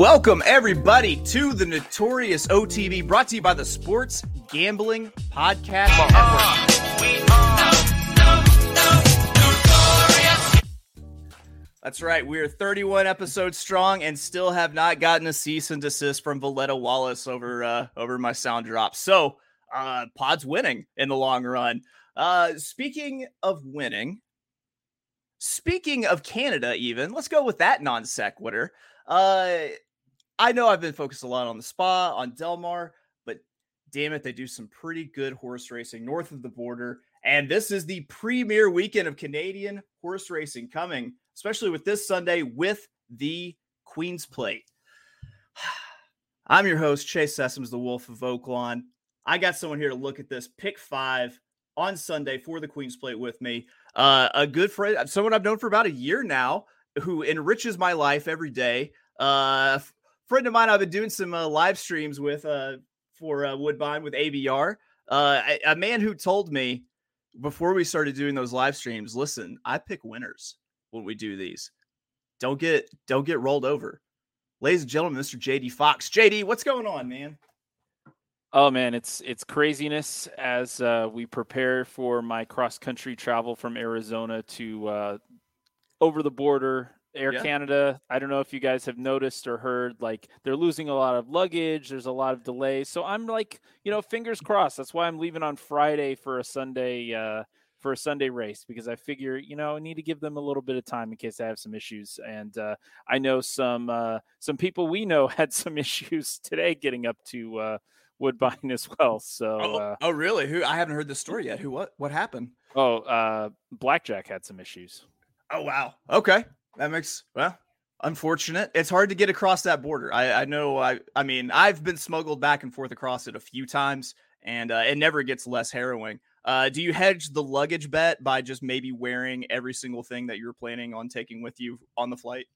Welcome, everybody, to the Notorious OTB, brought to you by the Sports Gambling Podcast Network. That's right. We are 31 episodes strong and still have not gotten a cease and desist from Voletta Wallace over uh, over my sound drop. So, uh, Pod's winning in the long run. Uh, speaking of winning, speaking of Canada, even let's go with that non sequitur. Uh, I know I've been focused a lot on the spa, on Del Mar, but damn it, they do some pretty good horse racing north of the border. And this is the premier weekend of Canadian horse racing coming, especially with this Sunday with the Queen's Plate. I'm your host, Chase Sessoms, the Wolf of Oaklawn. I got someone here to look at this pick five on Sunday for the Queen's Plate with me. Uh, a good friend, someone I've known for about a year now, who enriches my life every day. Uh, friend of mine I've been doing some uh, live streams with uh, for uh, Woodbine with ABR. Uh, a, a, man who told me before we started doing those live streams, listen, I pick winners when we do these. Don't get don't get rolled over. Ladies and gentlemen, Mr. JD Fox. JD, what's going on, man? Oh man, it's it's craziness as uh, we prepare for my cross country travel from Arizona to uh, over the border Air yeah. Canada, I don't know if you guys have noticed or heard, like they're losing a lot of luggage. There's a lot of delays. So I'm like, you know, fingers crossed. That's why I'm leaving on Friday for a Sunday, uh, for a Sunday race because I figure, you know, I need to give them a little bit of time in case I have some issues. And uh, I know some uh, some people we know had some issues today getting up to uh, Woodbine as well. So, oh, uh, oh really? Who? I haven't heard the story yet. Who? What? What happened? Oh, uh, Blackjack had some issues. Oh wow. Okay. That makes well unfortunate. It's hard to get across that border. I, I know. I I mean, I've been smuggled back and forth across it a few times, and uh, it never gets less harrowing. Uh, do you hedge the luggage bet by just maybe wearing every single thing that you're planning on taking with you on the flight?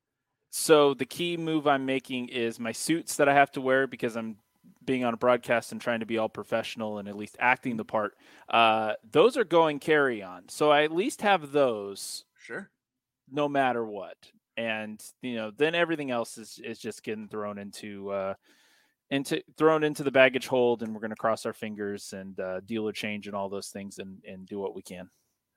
So the key move I'm making is my suits that I have to wear because I'm being on a broadcast and trying to be all professional and at least acting the part. Uh, those are going carry on, so I at least have those. Sure no matter what. And you know, then everything else is is just getting thrown into uh into thrown into the baggage hold and we're going to cross our fingers and uh, dealer change and all those things and and do what we can.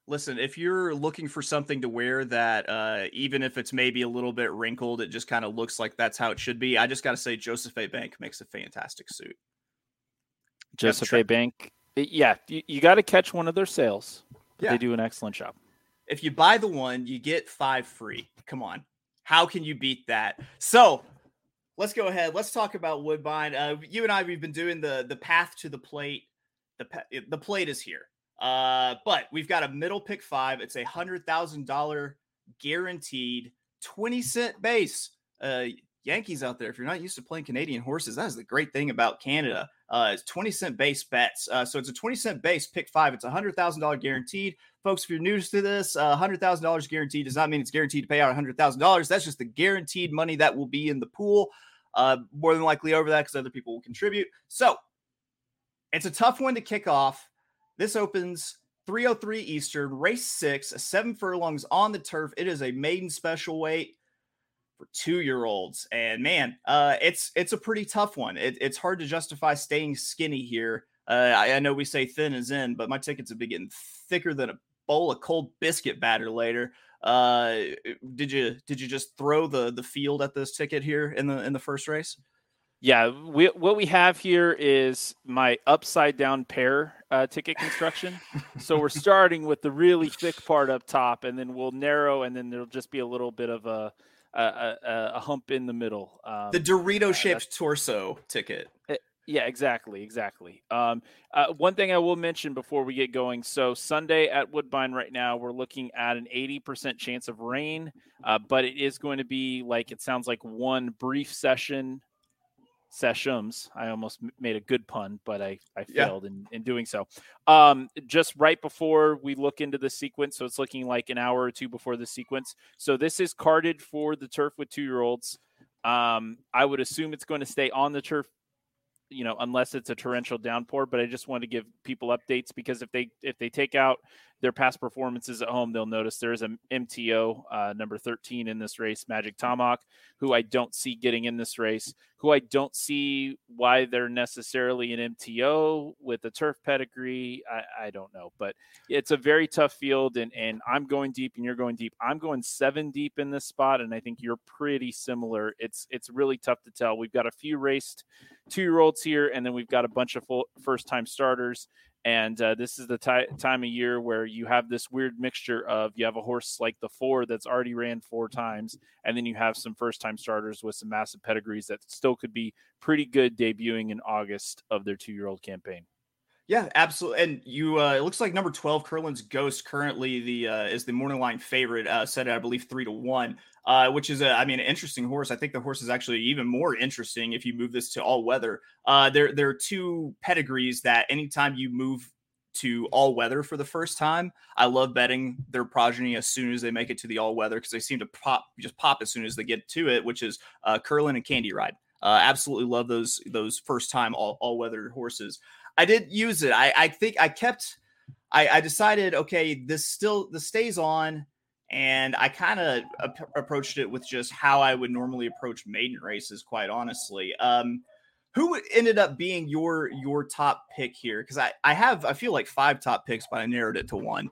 Listen if you're looking for something to wear that uh, even if it's maybe a little bit wrinkled it just kind of looks like that's how it should be i just got to say joseph a. Bank makes a fantastic suit. Joseph a. bank yeah you, you got to catch one of their sales yeah. they do an excellent job if you buy the one, you get five free. Come on. How can you beat that? So let's go ahead. Let's talk about Woodbine. Uh, you and I, we've been doing the the path to the plate. The the plate is here. Uh, but we've got a middle pick five. It's a hundred thousand dollar guaranteed, twenty cent base. Uh, Yankees out there, if you're not used to playing Canadian horses, that is the great thing about Canada. Uh, it's 20 cent base bets. Uh, so it's a 20 cent base pick five. It's a hundred thousand dollar guaranteed. Folks, if you're new to this, uh, hundred thousand dollars guaranteed does not mean it's guaranteed to pay out hundred thousand dollars. That's just the guaranteed money that will be in the pool. Uh, more than likely over that because other people will contribute. So it's a tough one to kick off. This opens 303 Eastern, race six, seven furlongs on the turf. It is a maiden special weight for two year olds. And man, uh, it's it's a pretty tough one. It, it's hard to justify staying skinny here. Uh, I, I, know we say thin is in, but my tickets have been getting thicker than a bowl of cold biscuit batter later. Uh, did you did you just throw the the field at this ticket here in the in the first race? Yeah, we, what we have here is my upside down pair uh, ticket construction. so we're starting with the really thick part up top, and then we'll narrow, and then there'll just be a little bit of a a, a, a hump in the middle. Um, the Dorito shaped uh, torso ticket. It, eh, yeah, exactly, exactly. Um, uh, one thing I will mention before we get going. So Sunday at Woodbine right now, we're looking at an 80% chance of rain, uh, but it is going to be like it sounds like one brief session sessions. I almost made a good pun, but I, I failed yeah. in, in doing so. Um, just right before we look into the sequence. So it's looking like an hour or two before the sequence. So this is carded for the turf with two year olds. Um, I would assume it's going to stay on the turf you know unless it's a torrential downpour but i just want to give people updates because if they if they take out their past performances at home they'll notice there is a mto uh, number 13 in this race magic tomahawk who i don't see getting in this race who i don't see why they're necessarily an mto with a turf pedigree. I, I don't know but it's a very tough field and, and i'm going deep and you're going deep. I'm going seven deep in this spot and i think you're pretty similar. It's it's really tough to tell. We've got a few raced two year olds here, and then we've got a bunch of first time starters. And uh, this is the ty- time of year where you have this weird mixture of you have a horse like the four that's already ran four times, and then you have some first time starters with some massive pedigrees that still could be pretty good debuting in August of their two year old campaign. Yeah, absolutely. And you, uh, it looks like number twelve, Curlin's Ghost, currently the uh, is the morning line favorite, uh, set at I believe three to one, uh, which is a, I mean, an interesting horse. I think the horse is actually even more interesting if you move this to all weather. Uh, there, there are two pedigrees that anytime you move to all weather for the first time, I love betting their progeny as soon as they make it to the all weather because they seem to pop, just pop as soon as they get to it, which is uh, Curlin and Candy Ride. Uh, absolutely love those those first time all all weather horses. I did use it. I, I think I kept. I, I decided, okay, this still this stays on, and I kind of ap- approached it with just how I would normally approach maiden races. Quite honestly, um, who ended up being your your top pick here? Because I I have I feel like five top picks, but I narrowed it to one.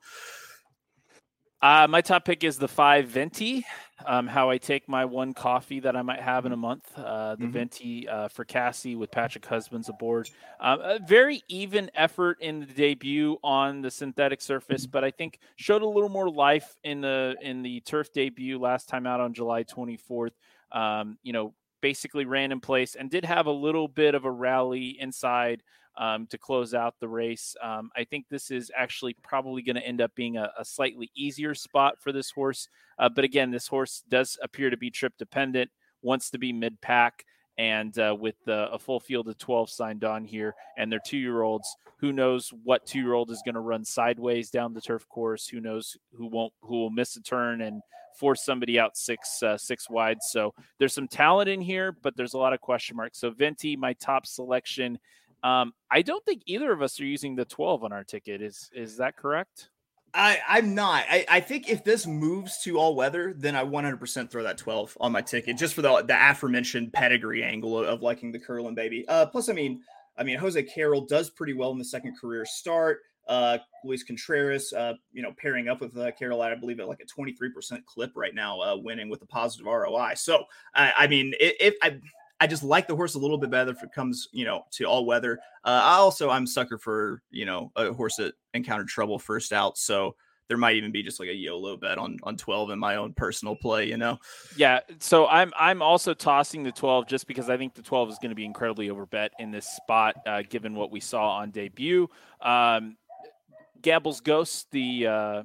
Uh, my top pick is the five venti. Um, how I take my one coffee that I might have in a month. Uh, the mm-hmm. venti uh, for Casse with Patrick Husbands aboard. Um, a very even effort in the debut on the synthetic surface, but I think showed a little more life in the in the turf debut last time out on July 24th. Um, you know, basically ran in place and did have a little bit of a rally inside um, to close out the race. Um, I think this is actually probably going to end up being a, a, slightly easier spot for this horse. Uh, but again, this horse does appear to be trip dependent, wants to be mid pack. And uh, with uh, a full field of 12 signed on here and their two year olds, who knows what two year old is going to run sideways down the turf course? Who knows who won't, who will miss a turn and force somebody out six, uh, six wide. So there's some talent in here, but there's a lot of question marks. So Venti, my top selection um, I don't think either of us are using the 12 on our ticket. Is is that correct? I, I'm not. I, I think if this moves to all weather, then I 100% throw that 12 on my ticket just for the the aforementioned pedigree angle of, of liking the Curlin baby. Uh, plus, I mean, I mean, Josie Carroll does pretty well in the second career start. Uh, Luis Contreras, uh, you know, pairing up with uh, Carroll I believe, at like a 23% clip right now, uh, winning with a positive ROI. So, I, I mean, if, if I, I just like the horse a little bit better if it comes, you know, to all weather. Uh, I also I'm sucker for you know a horse that encountered trouble first out, so there might even be just like a YOLO bet on on 12 in my own personal play, you know. Yeah, so I'm I'm also tossing the 12 just because I think the 12 is going to be incredibly overbet in this spot, uh, given what we saw on debut. Um, Gamble's Ghost, the uh,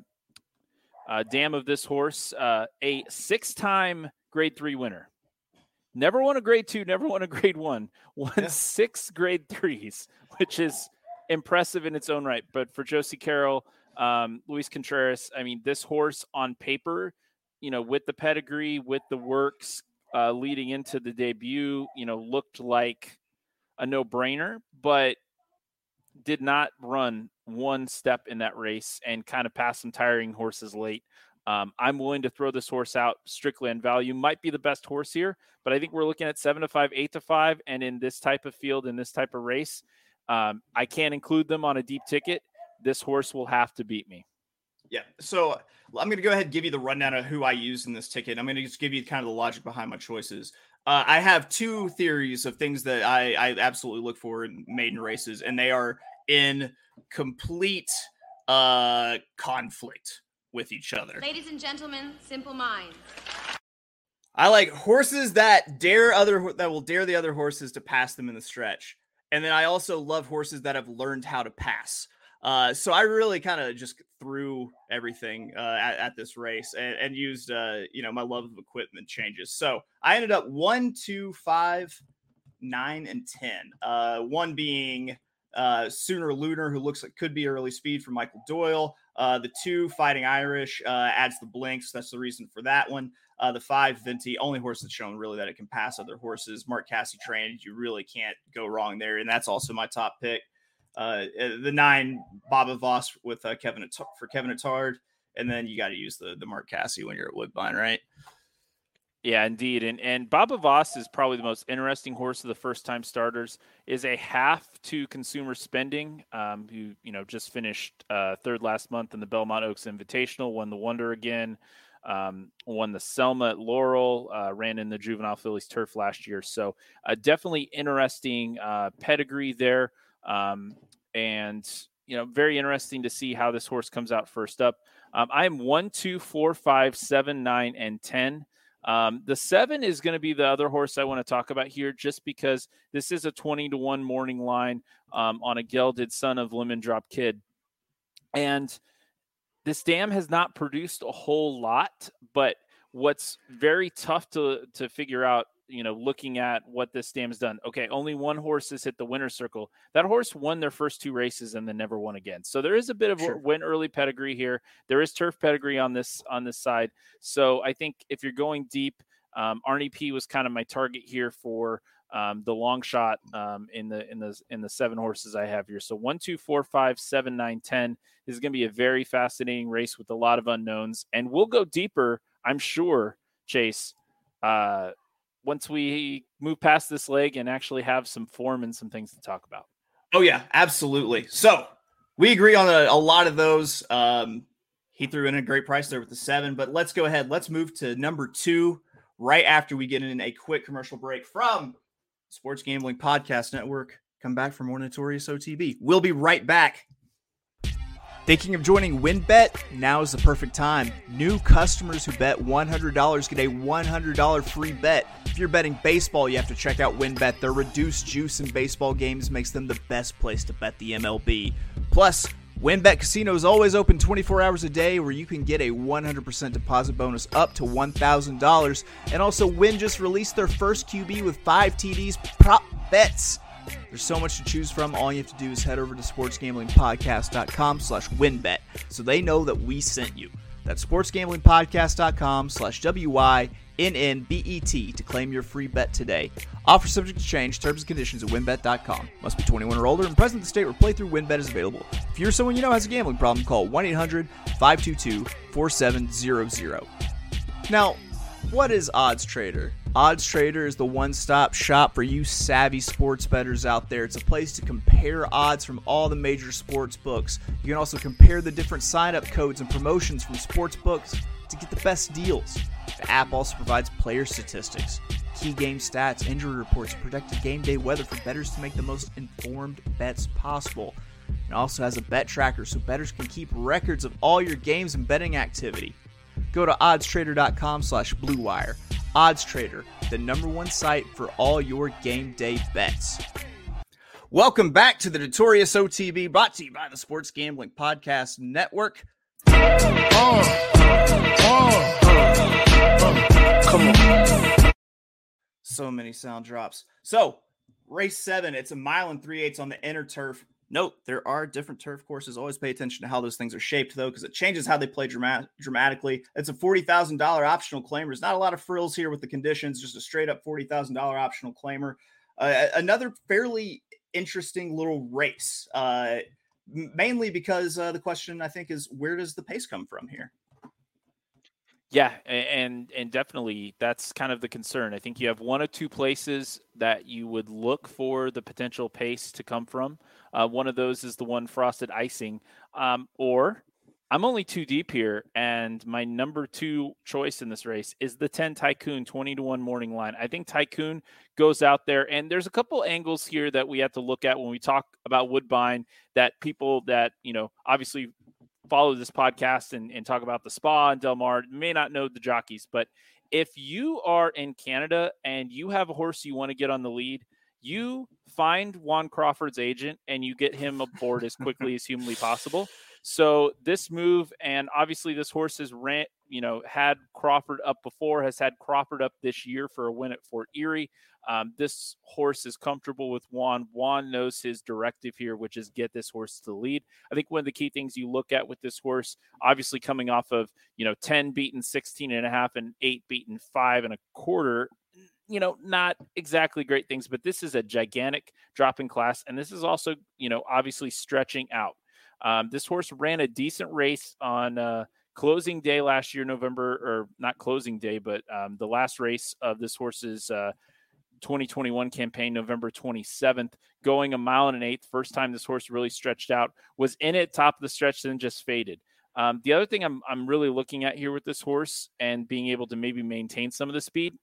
uh, dam of this horse, uh, a six-time Grade Three winner. Never won a grade two, never won a grade one. Won yeah. six grade threes, which is impressive in its own right. But for Josie Carroll, um, Luis Contreras, I mean, this horse on paper, you know, with the pedigree, with the works uh, leading into the debut, you know, looked like a no brainer, but did not run one step in that race and kind of passed some tiring horses late. Um, I'm willing to throw this horse out strictly on value. Might be the best horse here, but I think we're looking at seven to five, eight to five, and in this type of field, in this type of race, um, I can't include them on a deep ticket. This horse will have to beat me. Yeah. So I'm going to go ahead and give you the rundown of who I use in this ticket. I'm going to just give you kind of the logic behind my choices. Uh, I have two theories of things that I, I absolutely look for in maiden races, and they are in complete uh, conflict with each other. Ladies and gentlemen, simple minds. I like horses that dare other that will dare the other horses to pass them in the stretch. And then I also love horses that have learned how to pass. Uh, so I really kind of just threw everything uh, at, at, this race and, and used, uh, you know, my love of equipment changes. So I ended up one, two, five, nine, and ten. Uh, one being uh, Sooner Lunar, who looks like could be early speed for Michael Doyle. Uh, the two Fighting Irish uh, adds the blinks. That's the reason for that one. Uh, the five Venti, only horse that's shown really that it can pass other horses. Mark Casse trained. You really can't go wrong there, and that's also my top pick. Uh, uh the nine Baba Voss with uh, Kevin for Kevin Attard, and then you got to use the the Mark Casse when you're at Woodbine, right? Yeah, indeed. And and Baba Voss is probably the most interesting horse of the first time starters. Is a half to consumer spending. Um, who you know just finished uh, third last month in the Belmont Oaks Invitational, won the Wonder again, um, won the Selima at Laurel, uh, ran in the Juvenile Fillies Turf last year. So uh, definitely interesting uh, pedigree there, um, and you know very interesting to see how this horse comes out first up. Um, I am one, two, four, five, seven, nine, and ten. Um, the seven is going to be the other horse I want to talk about here, just because this is a 20 to 1 morning line um, on a gelded son of Lemon Drop Kid. And this dam has not produced a whole lot, but what's very tough to, to figure out you know, looking at what this dam's done. Okay, only one horse has hit the winner's circle. That horse won their first two races and then never won again. So there is a bit of sure. win early pedigree here. There is turf pedigree on this on this side. So I think if you're going deep, um, Arnie P was kind of my target here for um, the long shot um, in the in the in the seven horses I have here. So one, two, four, five, seven, nine, ten this is going to be a very fascinating race with a lot of unknowns, and we'll go deeper. I'm sure, Chase, uh, once we move past this leg and actually have some form and some things to talk about. Oh yeah, absolutely. So we agree on a, a lot of those. Um, he threw in a great price there with the seven, but let's go ahead. Let's move to number two right after we get in a quick commercial break from Sports Gambling Podcast Network. Come back for more Notorious OTB. We'll be right back. Thinking of joining WynnBET? Now is the perfect time. New customers who bet $100 get a $100 free bet. If you're betting baseball, you have to check out WynnBET. Their reduced juice in baseball games makes them the best place to bet the MLB. Plus, WynnBET Casino is always open 24 hours a day where you can get a 100% deposit bonus up to $1,000. And also, Wynn just released their first QB with 5 TDs prop bets. There's so much to choose from. All you have to do is head over to sportsgamblingpodcast.com slash wynnbet so they know that we sent you. That's sportsgamblingpodcast.com slash W-Y-N-N-B-E-T to claim your free bet today. Offer subject to change. Terms and conditions at wynnbet.com. Must be 21 or older and present in the state where playthrough wynnbet is available. If you're someone you know has a gambling problem, call 1-800-522-4700. Now, what is Odds Trader? Odds Trader is the one stop shop for you savvy sports bettors out there. It's a place to compare odds from all the major sports books. You can also compare the different sign up codes and promotions from sports books to get the best deals. The app also provides player statistics, key game stats, injury reports, predicted game day weather for bettors to make the most informed bets possible. It also has a bet tracker so bettors can keep records of all your games and betting activity. Go to oddstrader.com slash bluewire. OddsTrader, the number one site for all your game day bets. Welcome back to the Notorious OTB, brought to you by the Sports Gambling Podcast Network. Oh, oh, oh, come on. So many sound drops. So, race seven, it's a mile and three eighths on the inner turf Note there are different turf courses. Always pay attention to how those things are shaped, though, because it changes how they play dramatic, dramatically. It's a forty thousand dollar optional claimer. There's not a lot of frills here with the conditions. Just a straight up forty thousand dollar optional claimer. Uh, another fairly interesting little race. Uh, mainly because uh, the question I think is where does the pace come from here? Yeah, and and definitely that's kind of the concern. I think you have one or two places that you would look for the potential pace to come from. Uh, one of those is the one frosted icing, um, or I'm only too deep here, and my number two choice in this race is the 10 Tycoon 20 to 1 morning line. I think Tycoon goes out there, and there's a couple angles here that we have to look at when we talk about Woodbine that people that, you know, obviously follow this podcast and, and talk about the spa and Del Mar may not know the jockeys, but if you are in Canada and you have a horse you want to get on the lead, you find Juan Crawford's agent and you get him aboard as quickly as humanly possible. So this move, and obviously this horse has ran, you know, had Crawford up before, has had Crawford up this year for a win at Fort Erie. Um, this horse is comfortable with Juan. Juan knows his directive here, which is get this horse to lead. I think one of the key things you look at with this horse, obviously coming off of, you know, 10 beaten 16 and a half and eight beaten five and a quarter, you know, not exactly great things, but this is a gigantic drop in class. And this is also, you know, obviously stretching out. Um, this horse ran a decent race on uh, closing day last year, November, or not closing day, but um, the last race of this horse's uh, 2021 campaign, November 27th, going a mile and an eighth. First time this horse really stretched out, was in it top of the stretch, then just faded. Um, the other thing I'm, I'm really looking at here with this horse and being able to maybe maintain some of the speed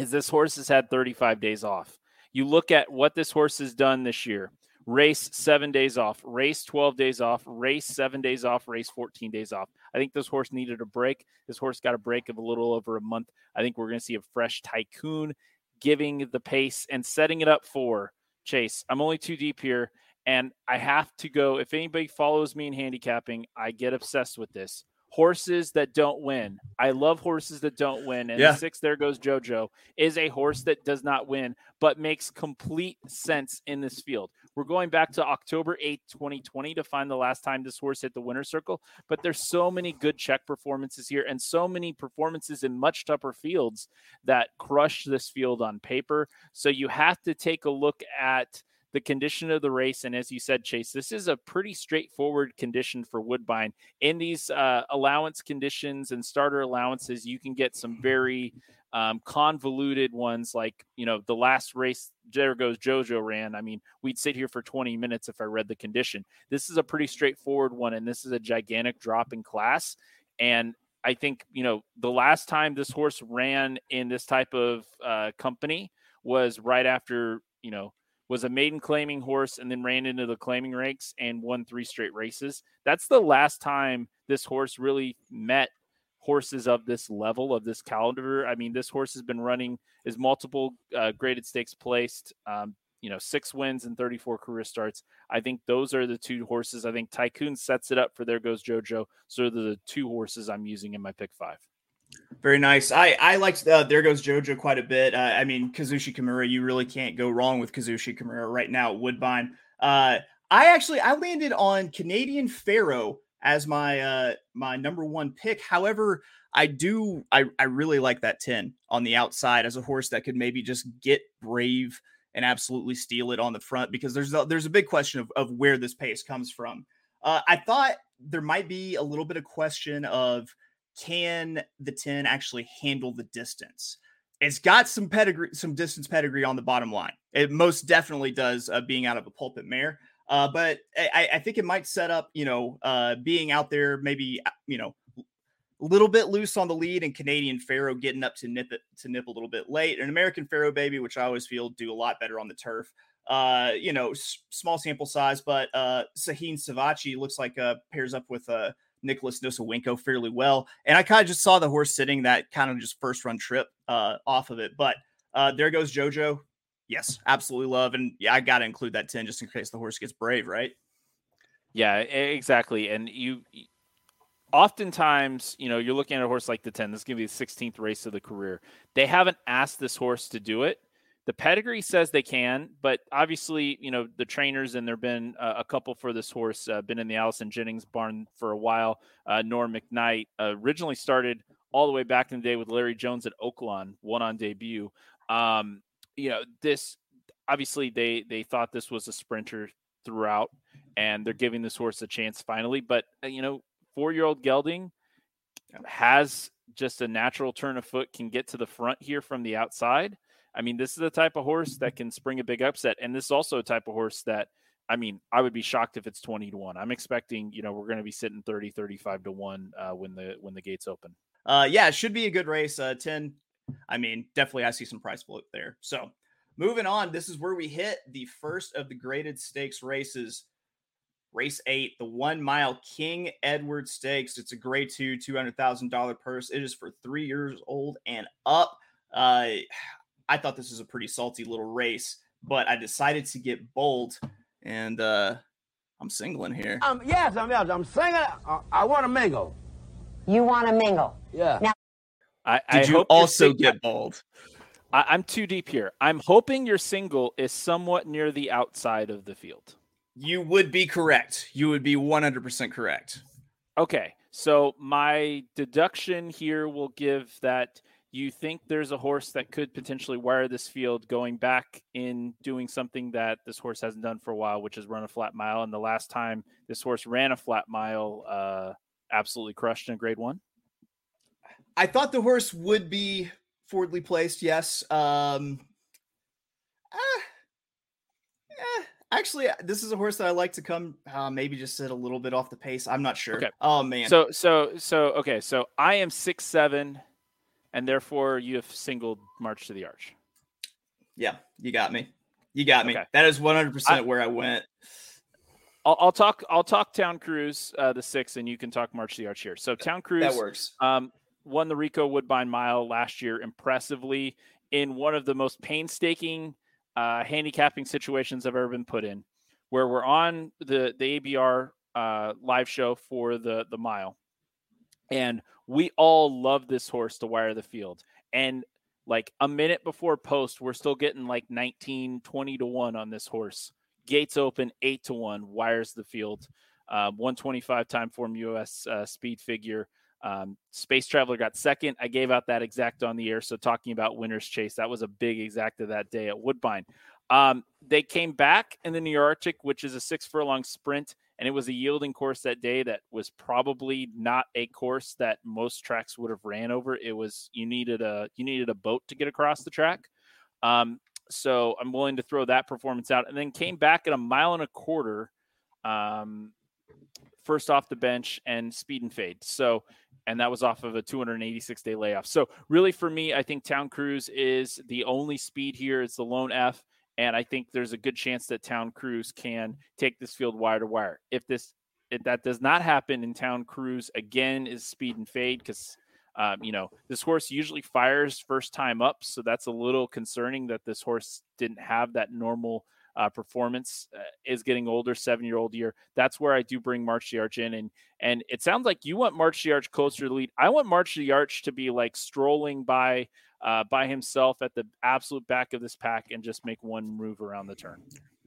is this horse has had 35 days off. You look at what this horse has done this year race seven days off, race 12 days off, race seven days off, race 14 days off. I think this horse needed a break. This horse got a break of a little over a month. I think we're going to see a fresh tycoon giving the pace and setting it up for Chase. I'm only too deep here. And I have to go. If anybody follows me in handicapping, I get obsessed with this horses that don't win. I love horses that don't win. And yeah. six, there goes JoJo, is a horse that does not win, but makes complete sense in this field. We're going back to October 8th, 2020 to find the last time this horse hit the winner's circle. But there's so many good check performances here and so many performances in much tougher fields that crush this field on paper. So you have to take a look at the condition of the race. And as you said, Chase, this is a pretty straightforward condition for Woodbine. In these uh, allowance conditions and starter allowances, you can get some very um, convoluted ones like, you know, the last race, there goes JoJo ran. I mean, we'd sit here for 20 minutes if I read the condition. This is a pretty straightforward one, and this is a gigantic drop in class. And I think, you know, the last time this horse ran in this type of uh, company was right after, you know, was a maiden claiming horse and then ran into the claiming ranks and won three straight races. That's the last time this horse really met horses of this level of this caliber. I mean, this horse has been running is multiple uh, graded stakes placed. Um, you know, six wins and 34 career starts. I think those are the two horses. I think Tycoon sets it up for there goes JoJo. So the two horses I'm using in my pick five. Very nice. I I liked uh, there goes JoJo quite a bit. Uh, I mean Kazushi Kimura, you really can't go wrong with Kazushi Kimura right now Woodbine. Uh, I actually I landed on Canadian Pharoah as my uh my number one pick. However, I do I I really like that 10 on the outside as a horse that could maybe just get brave and absolutely steal it on the front because there's a, there's a big question of, of where this pace comes from. Uh, I thought there might be a little bit of question of can the 10 actually handle the distance? It's got some pedigree, some distance pedigree on the bottom line. It most definitely does, uh, being out of a pulpit mare. Uh, but I, I, think it might set up, you know, uh, being out there, maybe, uh, you know, a little bit loose on the lead and Canadian Pharoah getting up to nip it to nip a little bit late. An American Pharoah baby, which I always feel do a lot better on the turf. Uh, you know, s- small sample size, but uh, Sahin Civaci looks like uh, pairs up with uh, Nicholas Nosowinko fairly well. And I kind of just saw the horse sitting that kind of just first run trip uh, off of it. But uh, there goes JoJo. Yes, absolutely love. And yeah, I got to include that 10 just in case the horse gets brave, right? Yeah, exactly. And you oftentimes, you know, you're looking at a horse like the 10. This is going to be the 16th race of the career. They haven't asked this horse to do it. The pedigree says they can, but obviously, you know, the trainers and there've been uh, a couple for this horse, uh, been in the Allison Jennings barn for a while. Uh, Norm McKnight originally started all the way back in the day with Larry Jones at Oaklawn, won on debut. Um, you know, this obviously they they thought this was a sprinter throughout, and they're giving this horse a chance finally. But uh, you know, four year old gelding has just a natural turn of foot, can get to the front here from the outside. I mean, this is the type of horse that can spring a big upset. And this is also a type of horse that, I mean, I would be shocked if it's 20 to 1. I'm expecting, you know, we're going to be sitting 30, 35 to 1 uh, when the when the gates open. Uh, yeah, it should be a good race. Uh, 10, I mean, definitely I see some price float there. So moving on, this is where we hit the first of the graded stakes races. race eight, the one mile King Edward Stakes. It's a grade two, $200,000 purse. It is for three years old and up. Uh, I thought this was a pretty salty little race, but I decided to get bold and uh, I'm singling here. Um, yes, I'm, I'm singing. I, I want to mingle. You want to mingle. Yeah. Now, I, Did I you also get bold? I, I'm too deep here. I'm hoping your single is somewhat near the outside of the field. You would be correct. You would be 100% correct. Okay. So my deduction here will give that you think there's a horse that could potentially wire this field going back in doing something that this horse hasn't done for a while, which is run a flat mile. And the last time this horse ran a flat mile, uh, absolutely crushed in grade one. I thought the horse would be forwardly placed. Yes. Um, uh, eh, actually, this is a horse that I like to come uh, maybe just sit a little bit off the pace. I'm not sure. Okay. Oh man. So so so okay. So I am six seven, and therefore you have singled March to the Arch. Yeah, you got me. You got me. Okay. That is 100 percent where I went. I'll, I'll, talk. I'll talk Town Cruise uh, the six, and you can talk March to the Arch here. So Town Cruise that works. Um, won the Ricoh Woodbine Mile last year impressively in one of the most painstaking uh, handicapping situations I've ever been put in, where we're on the the ABR uh, live show for the the mile, and we all love this horse to wire the field. And like a minute before post, we're still getting like 19, 20 to 1 on this horse. Gates open, 8 to 1, wires the field. Uh, 125 time form US uh, speed figure. Um, Space Traveler got second. I gave out that exact on the air. So talking about winners chase, that was a big exact of that day at Woodbine. Um, they came back in the Nearctic, which is a six furlong sprint, and it was a yielding course that day that was probably not a course that most tracks would have ran over. It was you needed a you needed a boat to get across the track. Um, so I'm willing to throw that performance out, and then came back at a mile and a quarter. Um, first off the bench and speed and fade. So and that was off of a 286 day layoff. So really for me, I think Town Cruise is the only speed here. It's the lone F. And I think there's a good chance that Town Cruise can take this field wire to wire. If this if that does not happen in Town Cruise, again is speed and fade because um, you know this horse usually fires first time up, so that's a little concerning that this horse didn't have that normal uh, performance uh, is getting older, seven year old year. That's where I do bring March the Arch in, and and it sounds like you want March the Arch closer to the lead. I want March the Arch to be like strolling by uh, by himself at the absolute back of this pack and just make one move around the turn.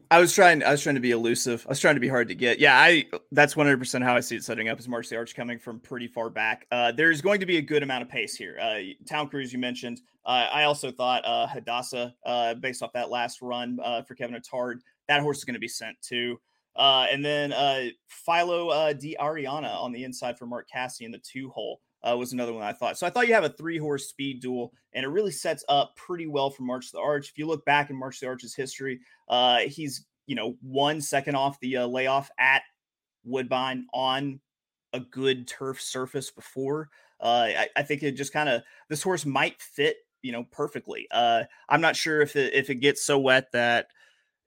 I was trying. I was trying to be elusive. I was trying to be hard to get. Yeah, I. That's one hundred percent how I see it setting up. Is March the Arch coming from pretty far back? Uh, there's going to be a good amount of pace here. Uh, Town Cruise, you mentioned. Uh, I also thought uh, Hadassah, uh, based off that last run uh, for Kevin Attard, that horse is going to be sent to. Uh, and then uh, Filo uh, Di Arianna on the inside for Mark Casse in the two hole uh, was another one I thought. So I thought you have a three horse speed duel, and it really sets up pretty well for March the Arch. If you look back in March the Arch's history, uh, he's you know one second off the uh, layoff at Woodbine on a good turf surface before. Uh, I, I think it just kind of this horse might fit you know perfectly. Uh, I'm not sure if it if it gets so wet that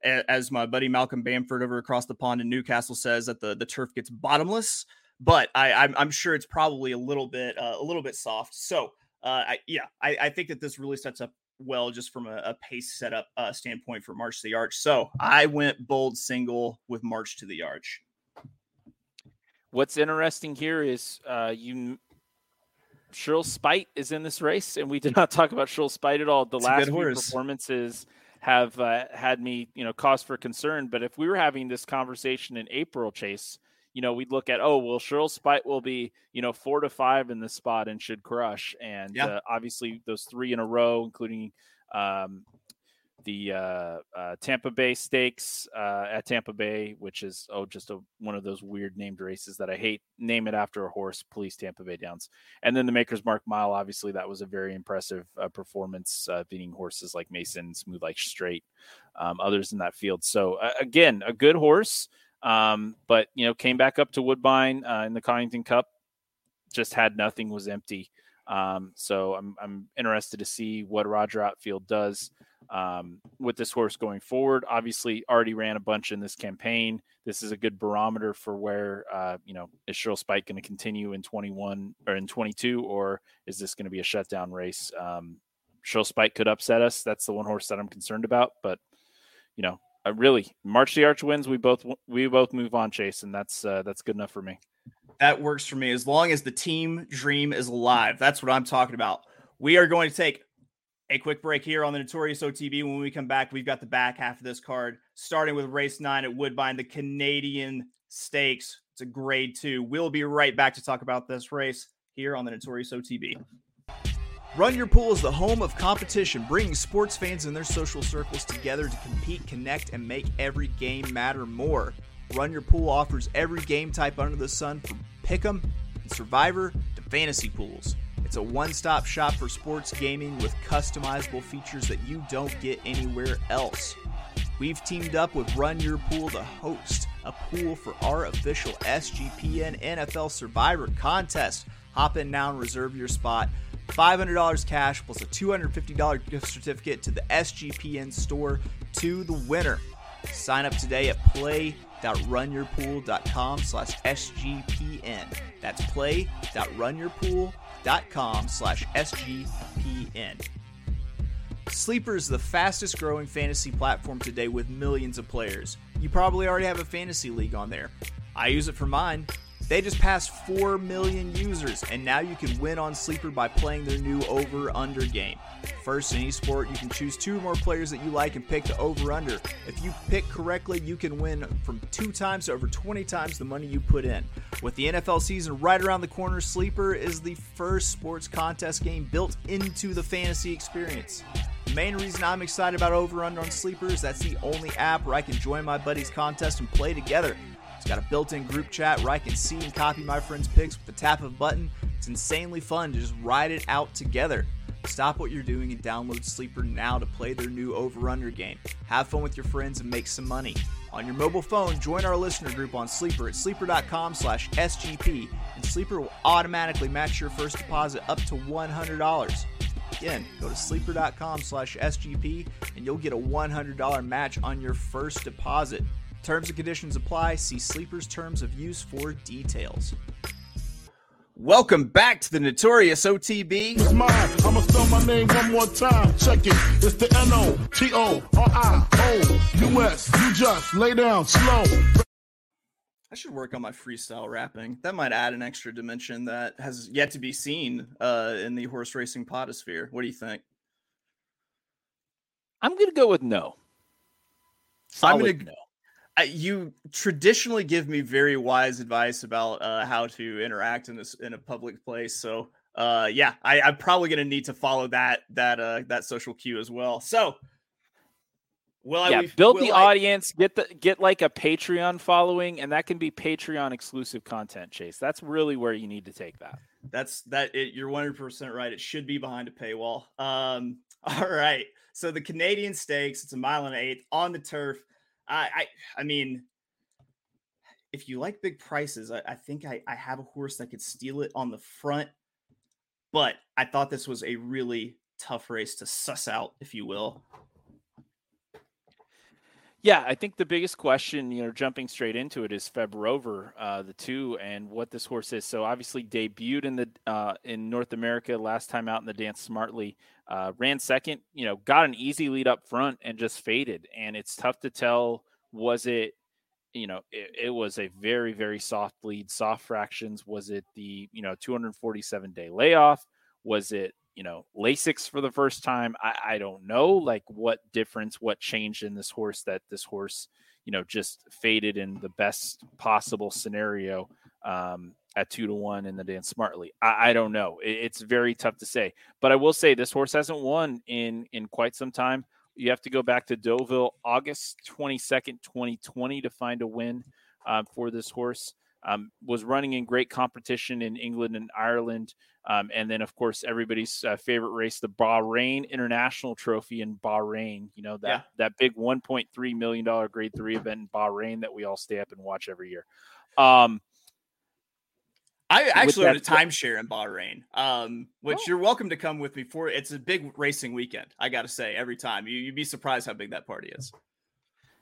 as my buddy Malcolm Bamford over across the pond in Newcastle says that the the turf gets bottomless but I, I'm, I'm sure it's probably a little bit uh, a little bit soft. So uh, I, yeah, I, I think that this really sets up well just from a, a pace setup uh, standpoint for March to the Arch. So I went bold single with March to the Arch. What's interesting here is uh, you Shirl's Speight is in this race, and we did not talk about Shirl Spite at all. The it's last few performances have uh, had me, you know, cause for concern. But if we were having this conversation in April, Chase, you know, we'd look at, oh, well, Shirl's Speight will be, you know, four to five in this spot and should crush. And yeah. uh, obviously, those three in a row, including um, the uh, uh, Tampa Bay Stakes uh, at Tampa Bay, which is oh just a, one of those weird named races that I hate. Name it after a horse, please Tampa Bay Downs. And then the Maker's Mark Mile, obviously that was a very impressive uh, performance, uh, beating horses like Masen, Smooth Like Strait, um, others in that field. So uh, again, a good horse. Um, but you know, came back up to Woodbine uh, in the Connington Cup, just had nothing, was empty. Um, so I'm I'm interested to see what Roger Attfield does. um, with this horse going forward. Obviously, already ran a bunch in this campaign. This is a good barometer for where uh, you know is Shirl's Speight going to continue in 21 or in 22, or is this going to be a shutdown race? Um, Shirl's Speight could upset us. That's the one horse that I'm concerned about. But you know, uh, really, March the Arch wins. We both we both move on, Chase, and that's uh, that's good enough for me. That works for me as long as the team dream is alive. That's what I'm talking about. We are going to take a quick break here on the Notorious OTB. When we come back, we've got the back half of this card, starting with race nine at Woodbine, the Canadian Stakes. It's a grade two. We'll be right back to talk about this race here on the Notorious OTB. Run Your Pool is the home of competition, bringing sports fans and their social circles together to compete, connect, and make every game matter more. Run Your Pool offers every game type under the sun from Pick'em and Survivor to fantasy pools. It's a one stop shop for sports gaming with customizable features that you don't get anywhere else. We've teamed up with Run Your Pool to host a pool for our official SGPN NFL Survivor contest. Hop in now and reserve your spot. $500 cash plus a $250 gift certificate to the SGPN store to the winner. Sign up today at play.runyourpool.com slash SGPN. That's play.runyourpool.com slash SGPN. Sleeper is the fastest growing fantasy platform today with millions of players. You probably already have a fantasy league on there. I use it for mine. They just passed 4 million users, and now you can win on Sleeper by playing their new over under game. First, in esport, you can choose two or more players that you like and pick the over under. If you pick correctly, you can win from two times to over 20 times the money you put in. With the NFL season right around the corner, Sleeper is the first sports contest game built into the fantasy experience. The main reason I'm excited about Over Under on Sleeper is that's the only app where I can join my buddies' contest and play together. It's got a built in group chat where I can see and copy my friends' picks with the tap of a button. It's insanely fun to just ride it out together. Stop what you're doing and download Sleeper now to play their new over under game. Have fun with your friends and make some money. On your mobile phone, join our listener group on Sleeper at sleeper.com slash SGP, and Sleeper will automatically match your first deposit up to $100. Again, go to sleeper.com slash SGP and you'll get a $100 match on your first deposit. Terms and conditions apply. See Sleeper's terms of use for details. Welcome back to the Notorious OTB. It's mine. I'ma spell my name one more time. Check it. It's the N O T O R I O U S. You just lay down slow. I should work on my freestyle rapping. That might add an extra dimension that has yet to be seen uh, in the horse racing potosphere. What do you think? I'm gonna go with no. Solid I'm gonna no you traditionally give me very wise advice about uh, how to interact in this in a public place. So uh, yeah, I, am probably going to need to follow that that uh, that social cue as well. So, well, yeah, I, build the I, audience, get the get like a Patreon following, and that can be Patreon exclusive content. Chase, that's really where you need to take that. That's that. It, you're 100 percent right. It should be behind a paywall. Um, all right. So the Canadian Stakes, it's a mile and an eighth on the turf. I, I, I mean, if you like big prices, I, I think I, I have a horse that could steal it on the front. But I thought this was a really tough race to suss out, if you will. Yeah, I think the biggest question, you know, jumping straight into it, is Fev Rover, uh, the two, and what this horse is. So obviously debuted in the uh, in North America last time out in the dance smartly, uh, ran second, you know, got an easy lead up front and just faded. And it's tough to tell. Was it, you know, it, it was a very very soft lead, soft fractions. Was it the you know 247 day layoff? Was it you know, Lasix for the first time. I, I don't know like what difference, what changed in this horse that this horse, you know, just faded in the best possible scenario um, at two to one in the dance smartly. I, I don't know. It, it's very tough to say, but I will say this horse hasn't won in in quite some time. You have to go back to Deauville, August twenty second, twenty twenty, to find a win uh, for this horse. Um, was running in great competition in England and Ireland. Um, and then, of course, everybody's uh, favorite race, the Bahrain International Trophy in Bahrain. You know that yeah. that big 1.3 million dollar Grade Three event in Bahrain that we all stay up and watch every year. Um, I actually own a timeshare in Bahrain, um, which oh. you're welcome to come with me for. It's a big racing weekend. I got to say, every time you you'd be surprised how big that party is.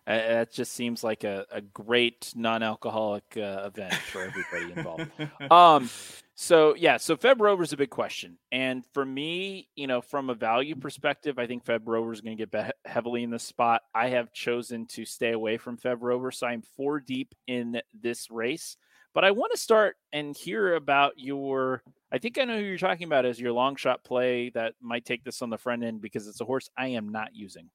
Uh, that just seems like a, a great non-alcoholic uh, event for everybody involved. um, so yeah, so Fev Rover is a big question, and for me, you know, from a value perspective, I think Fev Rover is going to get be- heavily in the spot. I have chosen to stay away from Fev Rover, so I'm four deep in this race. But I want to start and hear about your. I think I know who you're talking about as your long shot play that might take this on the front end because it's a horse I am not using.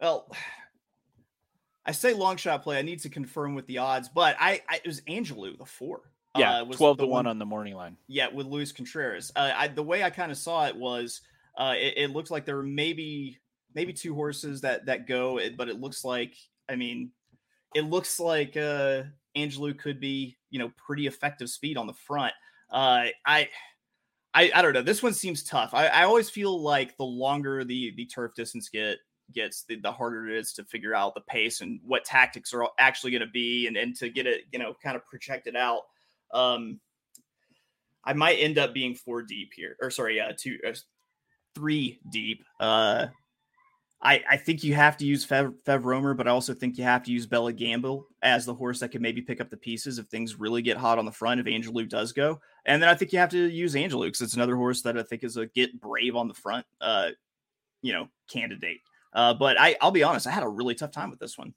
Well, I say long shot play. I need to confirm with the odds, but I, I it was Angelou the four. Yeah, uh, twelve to one, on the morning line. Yeah, with Luis Contreras. Uh, I, the way I kind of saw it was, uh, it, it looked like there were maybe maybe two horses that that go, but it looks like I mean, it looks like uh Angelou could be, you know, pretty effective speed on the front. Uh, I, I, I don't know. This one seems tough. I, I always feel like the longer the the turf distance get gets, the, the harder it is to figure out the pace and what tactics are actually going to be, and and to get it, you know, kind of projected out. Um, I might end up being four deep here, or sorry, uh, two, uh, three deep. Uh, I, I think you have to use Fev, Fev Rover, but I also think you have to use Bella Gamba as the horse that can maybe pick up the pieces if things really get hot on the front, if Angelou does go. And then I think you have to use Angelou because it's another horse that I think is a get brave on the front, uh, you know, candidate. Uh, but I, I'll be honest, I had a really tough time with this one.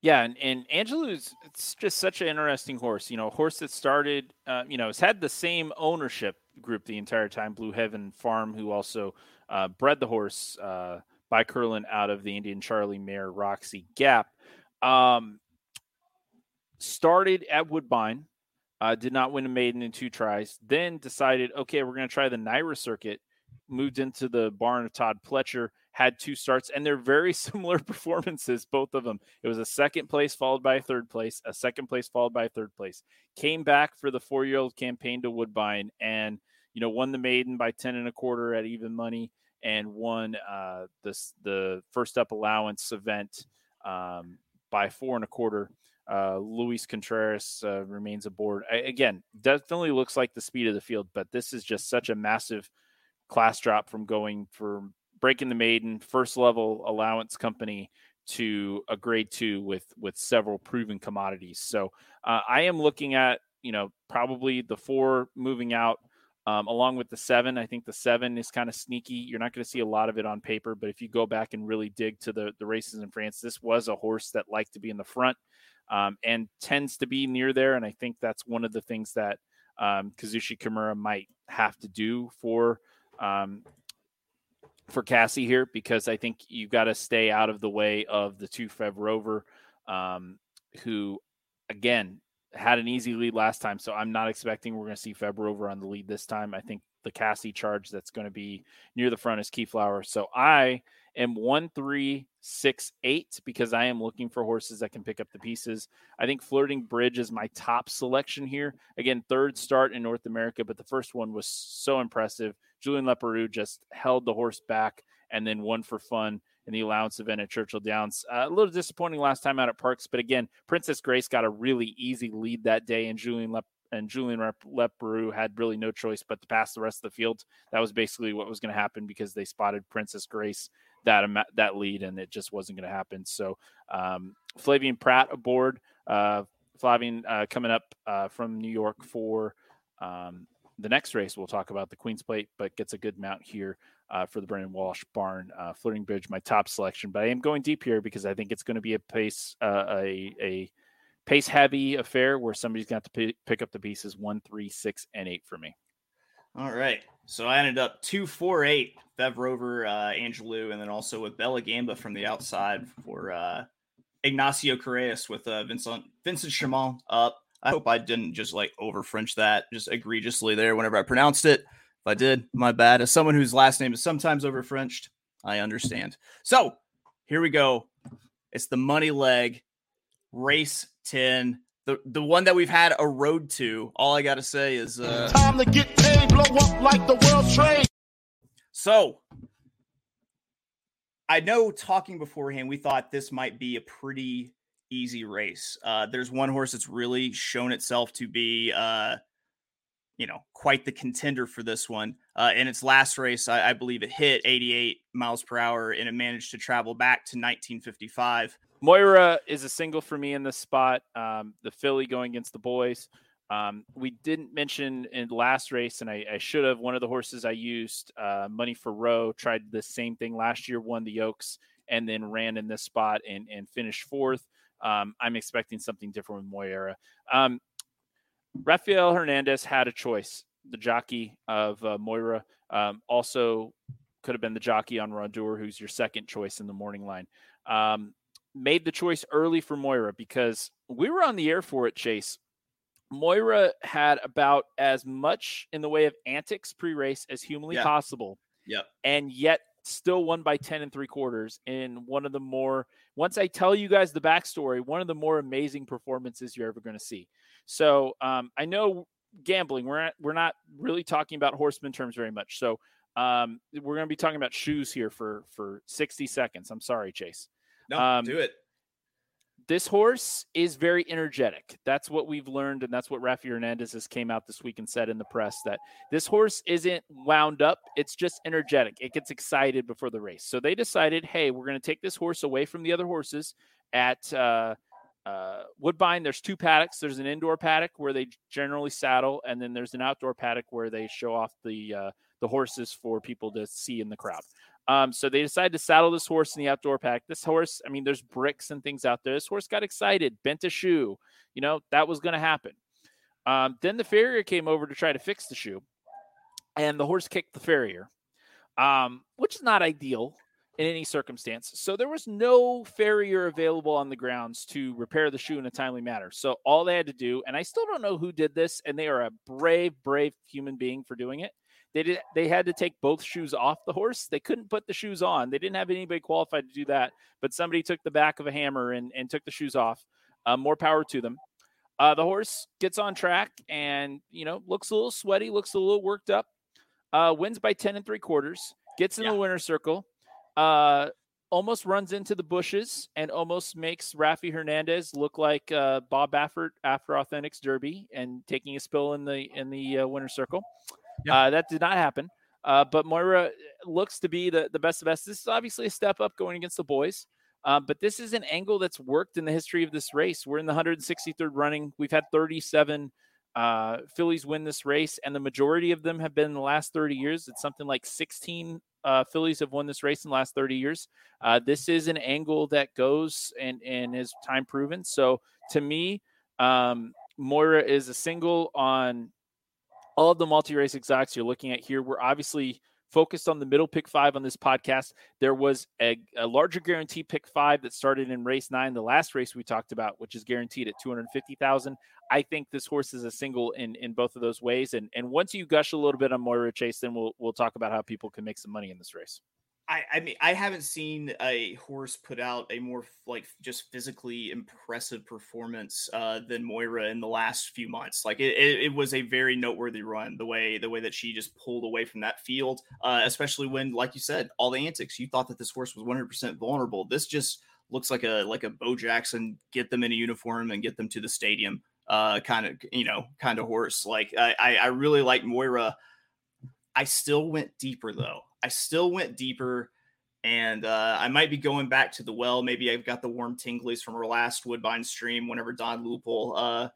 Yeah, and, and Angelou's it's just such an interesting horse. You know, a horse that started, uh, you know, has had the same ownership group the entire time. Blue Heaven Farm, who also uh, bred the horse. Uh, by Curlin out of the Indian Charlie Mare Roxy Gap. Um, started at Woodbine, uh, did not win a maiden in two tries, then decided, okay, we're going to try the NYRA circuit. Moved into the barn of Todd Pletcher, had two starts, and they're very similar performances, both of them. It was a second place followed by a third place, a second place followed by a third place. Came back for the four year old campaign to Woodbine and, you know, won the maiden by 10 and a quarter at even money and won uh, this the first up allowance event um, by four and a quarter. Uh, Luis Contreras uh, remains aboard. I, again, definitely looks like the speed of the field, but this is just such a massive class drop from going from breaking the maiden first level allowance company to a grade two with with several proven commodities. So uh, I am looking at you know probably the four moving out um, along with the seven. I think the seven is kind of sneaky. You're not going to see a lot of it on paper, but if you go back and really dig to the, the races in France, this was a horse that liked to be in the front um, and tends to be near there. And I think that's one of the things that um, Kazushi Kimura might have to do for um, for Casse here because I think you've got to stay out of the way of the two Fev Rover, um, who again had an easy lead last time, so I'm not expecting we're going to see Fev Rover on the lead this time. I think the Casse charge that's going to be near the front is Keyflower. So I am one three six eight because I am looking for horses that can pick up the pieces. I think Flirting Bridge is my top selection here. Again, third start in North America, but the first one was so impressive. Julien Leparoux just held the horse back and then won for fun in the allowance event at Churchill Downs. Uh, a little disappointing last time out at Parx, but again, Princess Grace got a really easy lead that day, and Julian Lep- and Julien Leparoux had really no choice but to pass the rest of the field. That was basically what was going to happen because they spotted Princess Grace that that lead, and it just wasn't going to happen. So um, Flavien Prat aboard. Uh, Flavien uh, coming up uh, from New York for um, the next race. We'll talk about the Queen's Plate, but gets a good mount here uh, for the Brendan Walsh barn. Uh, Flirting Bridge, my top selection, but I am going deep here because I think it's going to be a pace, uh, a, a pace heavy affair where somebody's got to p- pick up the pieces one, three, six, and eight for me. All right. So I ended up two, four, eight, Fev Rover, uh, Angelou, and then also with Bella Gamba from the outside for uh, Ignacio Correas with uh, Vincent Vincent Chamon up. I hope I didn't just like over French that just egregiously there whenever I pronounced it. If I did, my bad. As someone whose last name is sometimes over Frenched, I understand. So here we go. It's the money leg race 10. The, the one that we've had a road to. All I gotta say is uh time to get paid, blow up like the world trade. So I know talking beforehand, we thought this might be a pretty easy race. Uh, there's one horse that's really shown itself to be, uh, you know, quite the contender for this one. Uh, in its last race, I, I, believe it hit 88 miles per hour and it managed to travel back to 1955. Moira is a single for me in this spot. Um, the filly going against the boys. Um, we didn't mention in last race, and I, I should have. One of the horses I used, uh, Money for Row, tried the same thing last year, won the Oaks, and then ran in this spot and, and finished fourth. Um, I'm expecting something different with Moira. Um, Rafael Hernandez had a choice. The jockey of uh, Moira um, also could have been the jockey on Rondure, who's your second choice in the morning line. Um, made the choice early for Moira because we were on the air for it, Chase. Moira had about as much in the way of antics pre-race as humanly yeah. possible. Yep. And yet still won by 10 and three quarters in one of the more once i tell you guys the backstory one of the more amazing performances you're ever going to see so um, i know gambling we're not, we're not really talking about horseman terms very much so um, we're going to be talking about shoes here for for 60 seconds i'm sorry chase no um, do it this horse is very energetic. That's what we've learned, and that's what Rafi Hernandez has came out this week and said in the press that this horse isn't wound up; it's just energetic. It gets excited before the race. So they decided, hey, we're going to take this horse away from the other horses at uh, uh, Woodbine. There's two paddocks. There's an indoor paddock where they generally saddle, and then there's an outdoor paddock where they show off the uh, the horses for people to see in the crowd. Um, so they decided to saddle this horse in the outdoor pack. This horse, I mean, there's bricks and things out there. This horse got excited, bent a shoe. You know, that was going to happen. Um, then the farrier came over to try to fix the shoe, and the horse kicked the farrier, um, which is not ideal in any circumstance. So there was no farrier available on the grounds to repair the shoe in a timely manner. So all they had to do, and I still don't know who did this, and they are a brave, brave human being for doing it. They did. They had to take both shoes off the horse. They couldn't put the shoes on. They didn't have anybody qualified to do that. But somebody took the back of a hammer and, and took the shoes off. Uh, more power to them. Uh, the horse gets on track and you know looks a little sweaty, looks a little worked up. Uh, wins by ten and three quarters. Gets in yeah. the winner's circle. Uh, almost runs into the bushes and almost makes Rafi Hernandez look like uh, Bob Baffert after Authentics Derby and taking a spill in the in the uh, winner's circle. Uh, that did not happen. Uh, but Moira looks to be the, the best of best. This is obviously a step up going against the boys. Uh, but this is an angle that's worked in the history of this race. We're in the 163rd running. We've had 37 uh, fillies win this race, and the majority of them have been in the last 30 years. It's something like 16 uh, fillies have won this race in the last 30 years. Uh, this is an angle that goes and, and is time proven. So to me, um, Moira is a single on all of the multi-race exotics you're looking at here. We're obviously focused on the middle pick five on this podcast. There was a, a, larger guarantee pick five that started in race nine, the last race we talked about, which is guaranteed at 250,000. I think this horse is a single in, in both of those ways. And, and once you gush a little bit on Moira Chase, then we'll, we'll talk about how people can make some money in this race. I, I mean, I haven't seen a horse put out a more like just physically impressive performance uh, than Moira in the last few months. Like it, it, it, was a very noteworthy run. The way the way that she just pulled away from that field, uh, especially when, like you said, all the antics. You thought that this horse was 100 percent vulnerable. This just looks like a like a Bo Jackson, get them in a uniform and get them to the stadium, uh, kind of you know kind of horse. Like I I really like Moira. I still went deeper though. I still went deeper and uh, I might be going back to the well. Maybe I've got the warm tinglies from our last Woodbine stream whenever Dawn Lupul uh,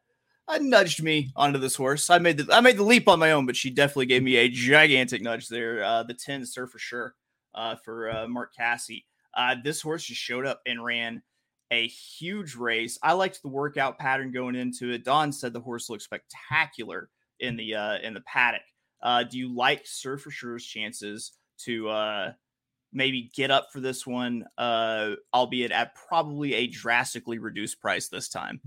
uh, nudged me onto this horse. I made the I made the leap on my own, but she definitely gave me a gigantic nudge there. Uh, the 10 for Sure uh, for uh, Mark Casse. Uh, this horse just showed up and ran a huge race. I liked the workout pattern going into it. Dawn said the horse looked spectacular in the uh, in the paddock. Do you like Sir for Sure's chances to uh, maybe get up for this one, uh, albeit at probably a drastically reduced price this time.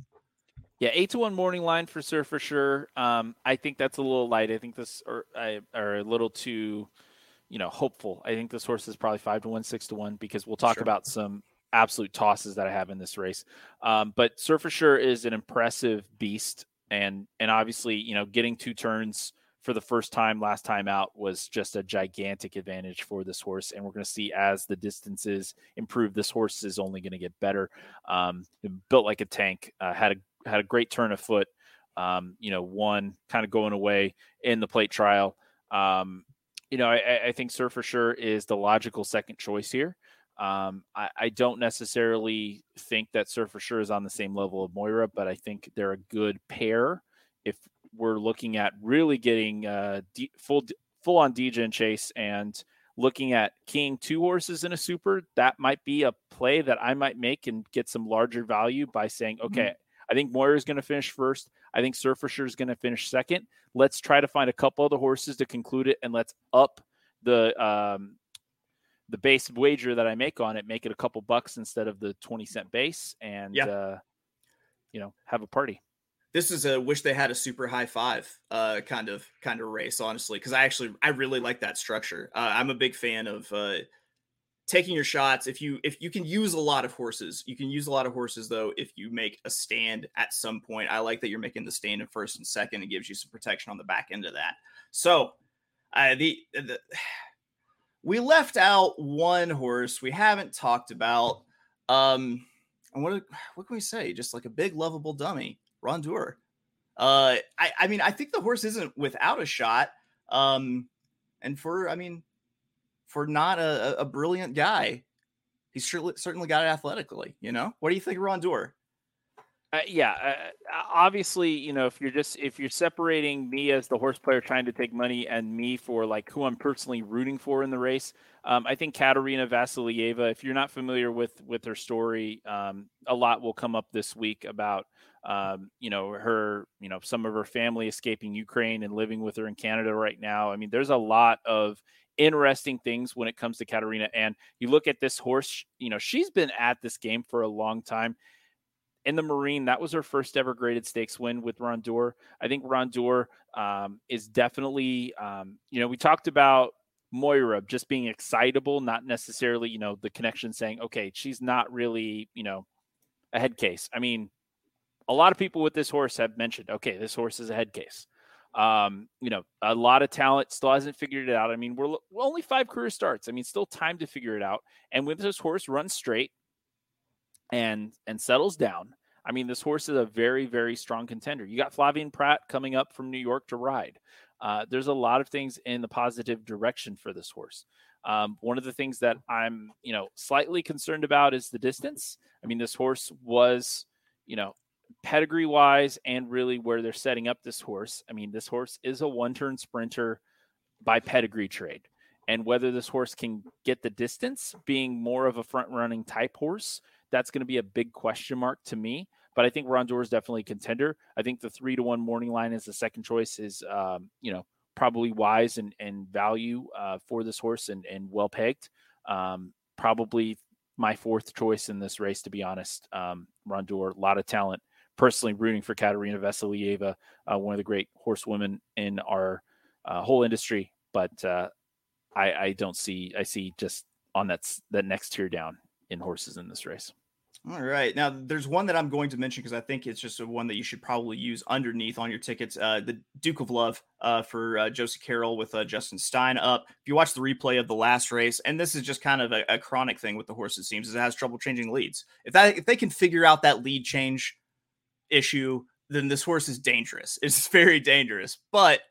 Yeah, eight to one morning line for Sir for sure. Um, I think that's a little light. I think this or I are a little too, you know, hopeful. I think this horse is probably five to one, six to one because we'll talk sure. about some absolute tosses that I have in this race. Um, but Sir for sure is an impressive beast, and and obviously, you know, getting two turns for the first time last time out was just a gigantic advantage for this horse. And we're going to see as the distances improve, this horse is only going to get better. Um, built like a tank, uh, had a had a great turn of foot. Um, you know, one kind of going away in the plate trial. Um, you know, I, I think Sir for Sure is the logical second choice here. Um, I, I, don't necessarily think that Sir for Sure is on the same level of Moira, but I think they're a good pair if we're looking at really getting uh, D, full full on DJ and Chase and looking at keying two horses in a super, that might be a play that I might make and get some larger value by saying, mm-hmm. okay, mm-hmm. I think Moira is going to finish first. I think Sir for Sure is going to finish second. Let's try to find a couple other horses to conclude it, and let's up the um, the base wager that I make on it, make it a couple bucks instead of the twenty cent base, and yeah. uh, you know, have a party this is a wish they had a super high five uh, kind of kind of race honestly because i actually i really like that structure. Uh, i'm a big fan of uh, taking your shots. If you if you can use a lot of horses you can use a lot of horses though if you make a stand at some point. I like that you're making the stand in first and second it gives you some protection on the back end of that. So uh, the, the we left out one horse we haven't talked about. Um and what what can we say? Just like a big lovable dummy Rondure. Uh, I, I mean, I think the horse isn't without a shot. Um, and for, I mean, for not a, a brilliant guy, he's certainly, certainly got it athletically. You know, what do you think of Rondure? Uh, yeah, uh, obviously, you know, if you're just if you're separating me as the horse player trying to take money and me for like who I'm personally rooting for in the race, um, I think Katerina Vassilieva. If you're not familiar with with her story, um, a lot will come up this week about um, you know her, you know, some of her family escaping Ukraine and living with her in Canada right now. I mean, there's a lot of interesting things when it comes to Katerina. And you look at this horse, you know, she's been at this game for a long time in the Marine, that was her first ever graded stakes win with Rondure. I think Rondure um, is definitely, um, you know, we talked about Moira just being excitable, not necessarily, you know, the connection saying, okay, she's not really, you know, a head case. I mean, a lot of people with this horse have mentioned, okay, this horse is a head case. Um, you know, a lot of talent still hasn't figured it out. I mean, we're, we're only five career starts. I mean, still time to figure it out. And with this horse runs straight, and and settles down. I mean, this horse is a very, very strong contender. You got Flavien Prat coming up from New York to ride. Uh, there's a lot of things in the positive direction for this horse. Um, one of the things that I'm, you know, slightly concerned about is the distance. I mean, this horse was, you know, pedigree wise and really where they're setting up this horse. I mean, this horse is a one turn sprinter by pedigree trade. And whether this horse can get the distance, being more of a front running type horse, that's going to be a big question mark to me. But I think Rondure is definitely a contender. I think the three to one morning line as the second choice is, um, you know, probably wise and, and value uh, for this horse and, and well pegged. Um, probably my fourth choice in this race, to be honest. Um, Rondure, a lot of talent. Personally, rooting for Katerina Vassilieva, uh, one of the great horsewomen in our uh, whole industry. But uh, I, I don't see. I see just on that that next tier down in horses in this race. All right. Now, there's one that I'm going to mention because I think it's just a one that you should probably use underneath on your tickets. Uh, the Duke of Love uh, for uh, Josie Carroll with Justin Stein up. If you watch the replay of the last race, and this is just kind of a, a chronic thing with the horse, it seems, is it has trouble changing leads. If that if they can figure out that lead change issue, then this horse is dangerous. It's very dangerous. But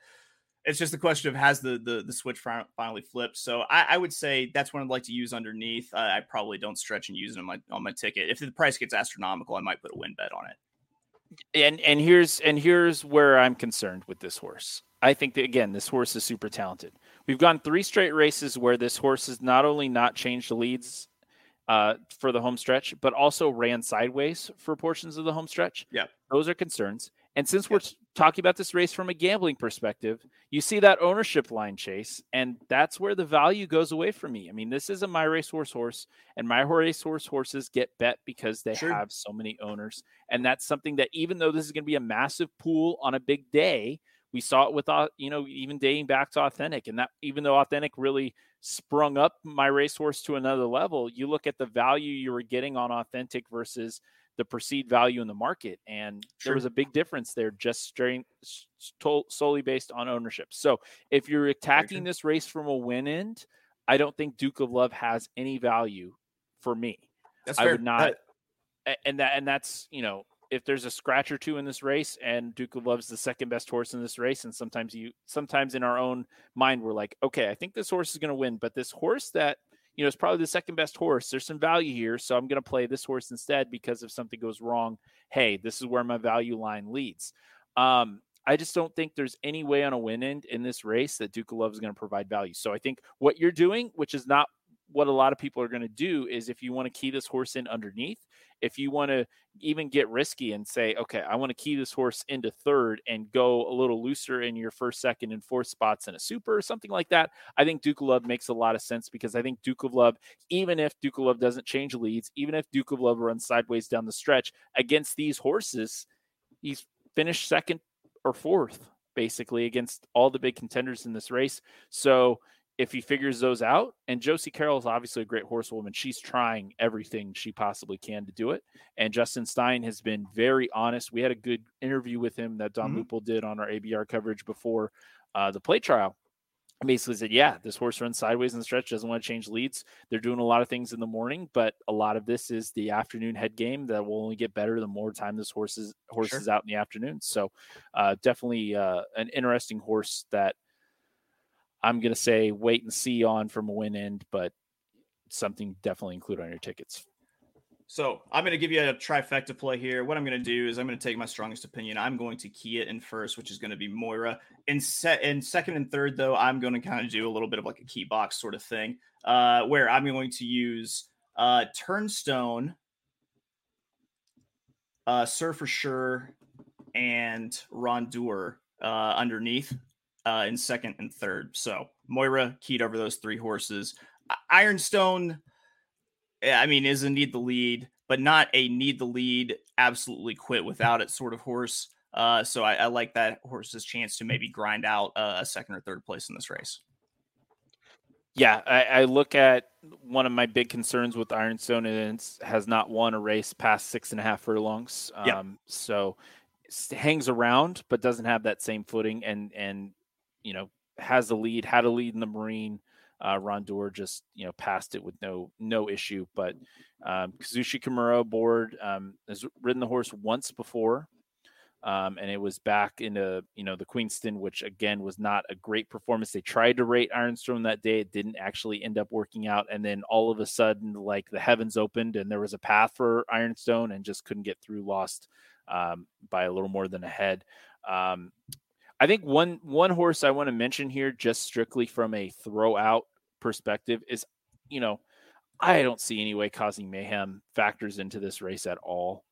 it's just a question of has the the, the switch finally flipped. So I, I, would say that's one I'd like to use underneath. I probably don't stretch and use it on my on my ticket. If the price gets astronomical, I might put a win bet on it. And and here's and here's where I'm concerned with this horse. I think that again, this horse is super talented. We've gone three straight races where this horse has not only not changed leads uh, for the home stretch, but also ran sideways for portions of the home stretch. Yeah, those are concerns. And since we're talking about this race from a gambling perspective, you see that ownership line chase, and that's where the value goes away from me. I mean, this is a my racehorse horse, and my horse racehorse horses get bet because they sure. have so many owners. And that's something that even though this is going to be a massive pool on a big day, we saw it with uh, you know even dating back to authentic and that even though authentic really sprung up my racehorse to another level you look at the value you were getting on authentic versus the perceived value in the market. And sure. there was a big difference there just straight, solely based on ownership. So if you're attacking this race from a win end, I don't think Duke of Love has any value for me. That's I would not. That... and that and that's you know if there's a scratch or two in this race and Duke of Love's the second best horse in this race, and sometimes you sometimes in our own mind we're like, okay, I think this horse is going to win, but this horse that you know is probably the second best horse. There's some value here, so I'm going to play this horse instead because if something goes wrong, hey, this is where my value line leads. Um, I just don't think there's any way on a win end in this race that Duke of Love is going to provide value. So I think what you're doing, which is not what a lot of people are going to do, is if you want to key this horse in underneath, if you want to even get risky and say, okay, I want to key this horse into third and go a little looser in your first, second, and fourth spots in a super or something like that, I think Duke of Love makes a lot of sense because I think Duke of Love, even if Duke of Love doesn't change leads, even if Duke of Love runs sideways down the stretch against these horses, he's finished second or fourth basically against all the big contenders in this race. So if he figures those out, and Josie Carroll is obviously a great horsewoman, she's trying everything she possibly can to do it. And Justin Stein has been very honest. We had a good interview with him that Dawn mm hmm did on our ABR coverage before uh, the play trial. Basically said, yeah, this horse runs sideways in the stretch, doesn't want to change leads. They're doing a lot of things in the morning, but a lot of this is the afternoon head game that will only get better the more time this horse is horse sure. is out in the afternoon. So, uh, definitely uh, an interesting horse that I'm going to say wait and see on from a win end, but something definitely include on your tickets. So I'm going to give you a trifecta play here. What I'm going to do is I'm going to take my strongest opinion. I'm going to key it in first, which is going to be Moira. In set in second and third, though, I'm going to kind of do a little bit of like a key box sort of thing, uh, where I'm going to use uh, Turnstone, uh, Sir for Sure, and Rondure uh, underneath uh, in second and third. So Moira keyed over those three horses. Ironstone, eh, I mean, is a need the lead, but not a need the lead, absolutely quit without it sort of horse. Uh, so I, I, like that horse's chance to maybe grind out uh, a second or third place in this race. Yeah, I, I, look at one of my big concerns with Ironstone is has not won a race past six and a half furlongs. Um, yep. So hangs around, but doesn't have that same footing. And and you know, has the lead, had a lead in the Marine. Uh, Rondure just you know passed it with no no issue. But um, Kazushi Kimura aboard um, has ridden the horse once before, um, and it was back in into you know the Queenston, which again was not a great performance. They tried to rate Ironstone that day; it didn't actually end up working out. And then all of a sudden, like the heavens opened, and there was a path for Ironstone, and just couldn't get through. Lost um, by a little more than a head. I think one one horse I want to mention here, just strictly from a throw out perspective, is you know I don't see any way causing mayhem factors into this race at all.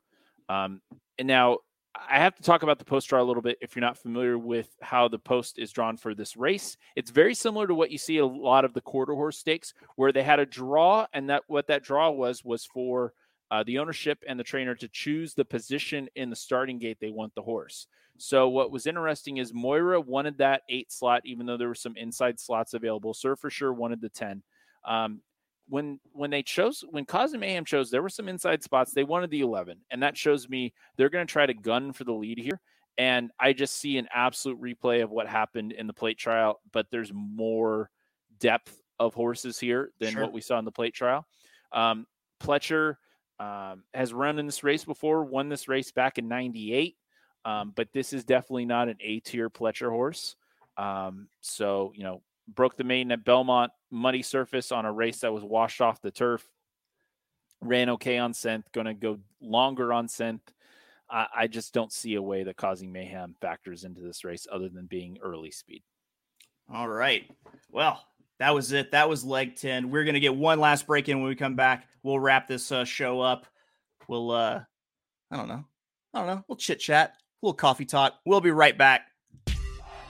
Um, and now I have to talk about the post draw a little bit. If you're not familiar with how the post is drawn for this race, it's very similar to what you see a lot of the quarter horse stakes, where they had a draw, and that what that draw was was for uh, the ownership and the trainer to choose the position in the starting gate they want the horse. So what was interesting is Moira wanted that eight slot, even though there were some inside slots available. Sir for Sure wanted the ten. Um, when when they chose when Cause and Mayhem chose, there were some inside spots. They wanted the eleven, and that shows me they're going to try to gun for the lead here. And I just see an absolute replay of what happened in the plate trial, but there's more depth of horses here than sure. what we saw in the plate trial. Um, Pletcher um, has run in this race before, won this race back in '98. Um, but this is definitely not an A tier Pletcher horse. Um, so, you know, broke the maiden at Belmont, muddy surface on a race that was washed off the turf. Ran okay on scent, going to go longer on scent. I, I just don't see a way that causing mayhem factors into this race other than being early speed. All right. Well, that was it. That was leg 10. We're going to get one last break in when we come back. We'll wrap this uh, show up. We'll, uh, I don't know. I don't know. We'll chit chat little coffee talk. We'll be right back.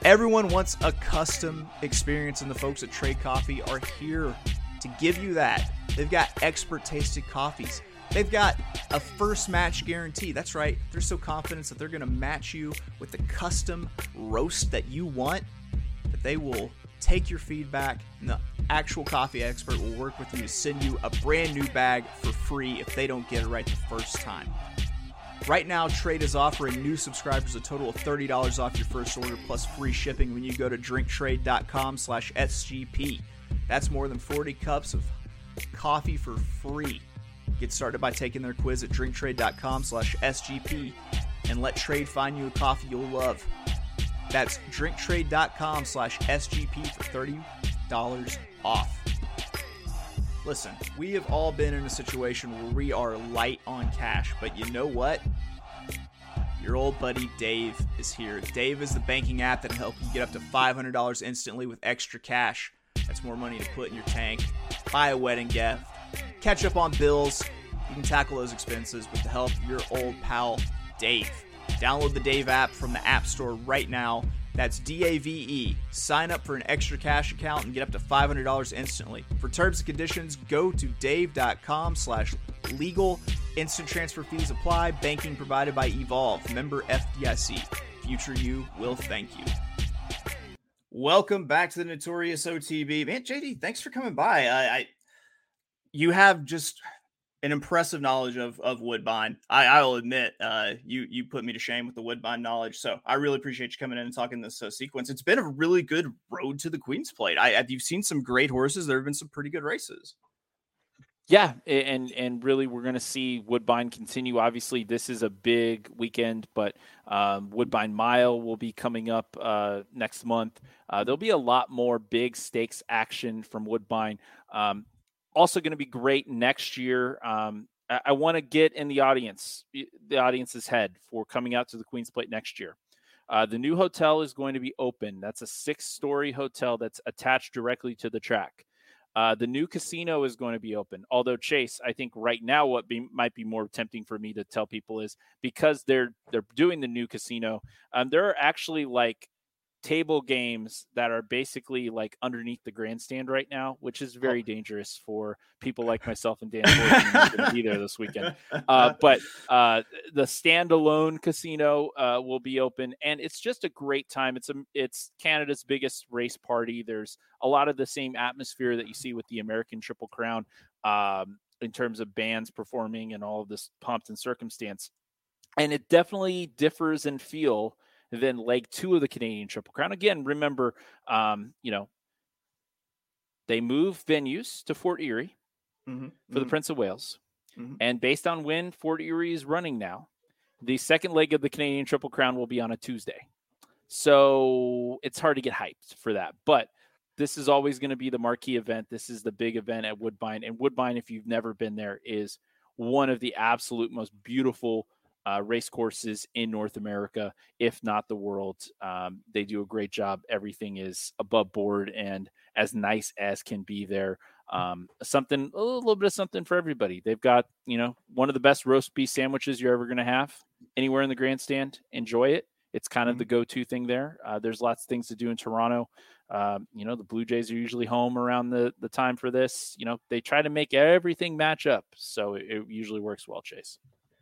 Everyone wants a custom experience, and the folks at Trade Coffee are here to give you that. They've got expert tasted coffees. They've got a first match guarantee. That's right. They're so confident that they're going to match you with the custom roast that you want that they will take your feedback and the actual coffee expert will work with you to send you a brand new bag for free if they don't get it right the first time. Right now, Trade is offering new subscribers a total of $30 off your first order plus free shipping when you go to drinktrade.com slash SGP. That's more than 40 cups of coffee for free. Get started by taking their quiz at drinktrade.com slash SGP and let Trade find you a coffee you'll love. That's drinktrade.com slash SGP for $30 off. Listen, we have all been in a situation where we are light on cash, but you know what? Your old buddy Dave is here. Dave is the banking app that helps you get up to $500 instantly with extra cash. That's more money to put in your tank, buy a wedding gift, catch up on bills. You can tackle those expenses with the help of your old pal Dave. Download the Dave app from the App Store right now that's D A V E. Sign up for an extra cash account and get up to $500 instantly. For terms and conditions, go to dave.com slash legal. Instant transfer fees apply. Banking provided by Evolve. Member FDIC. Future you will thank you. Welcome back to the Notorious OTB. Man, JD, thanks for coming by. I, I you have just an impressive knowledge of of Woodbine. I, I'll admit, uh, you you put me to shame with the Woodbine knowledge. So I really appreciate you coming in and talking this uh, sequence. It's been a really good road to the Queen's Plate. I, I you've seen some great horses. There have been some pretty good races. Yeah, and and really, we're going to see Woodbine continue. Obviously, this is a big weekend, but um, Woodbine Mile will be coming up uh, next month. Uh, there'll be a lot more big stakes action from Woodbine. Um, also going to be great next year. Um, I, I want to get in the audience, the audience's head for coming out to the Queen's Plate next year. Uh, the new hotel is going to be open. That's a six story hotel that's attached directly to the track. Uh, the new casino is going to be open. Although Chase, I think right now what be, might be more tempting for me to tell people is because they're they're doing the new casino. Um, there are actually like table games that are basically like underneath the grandstand right now, which is very oh. dangerous for people like myself and Dan to be there this weekend. Uh, but uh, the standalone casino uh, will be open, and it's just a great time. It's a it's Canada's biggest race party. There's a lot of the same atmosphere that you see with the American Triple Crown um, in terms of bands performing and all of this pomp and circumstance. And it definitely differs in feel than leg two of the Canadian Triple Crown. Again, remember, um, you know, they move venues to Fort Erie mm-hmm. for mm-hmm. the Prince of Wales. Mm-hmm. And based on when Fort Erie is running now, the second leg of the Canadian Triple Crown will be on a Tuesday. So it's hard to get hyped for that. But this is always going to be the marquee event. This is the big event at Woodbine. And Woodbine, if you've never been there, is one of the absolute most beautiful uh, race courses in North America, if not the world. Um, they do a great job. Everything is above board and as nice as can be there. Um, something, a little bit of something for everybody. They've got, you know, one of the best roast beef sandwiches you're ever going to have anywhere in the grandstand. Enjoy it. It's kind of mm-hmm. the go-to thing there. Uh, there's lots of things to do in Toronto. Um, you know, the Blue Jays are usually home around the the time for this. You know, they try to make everything match up, so it, it usually works well. Chase.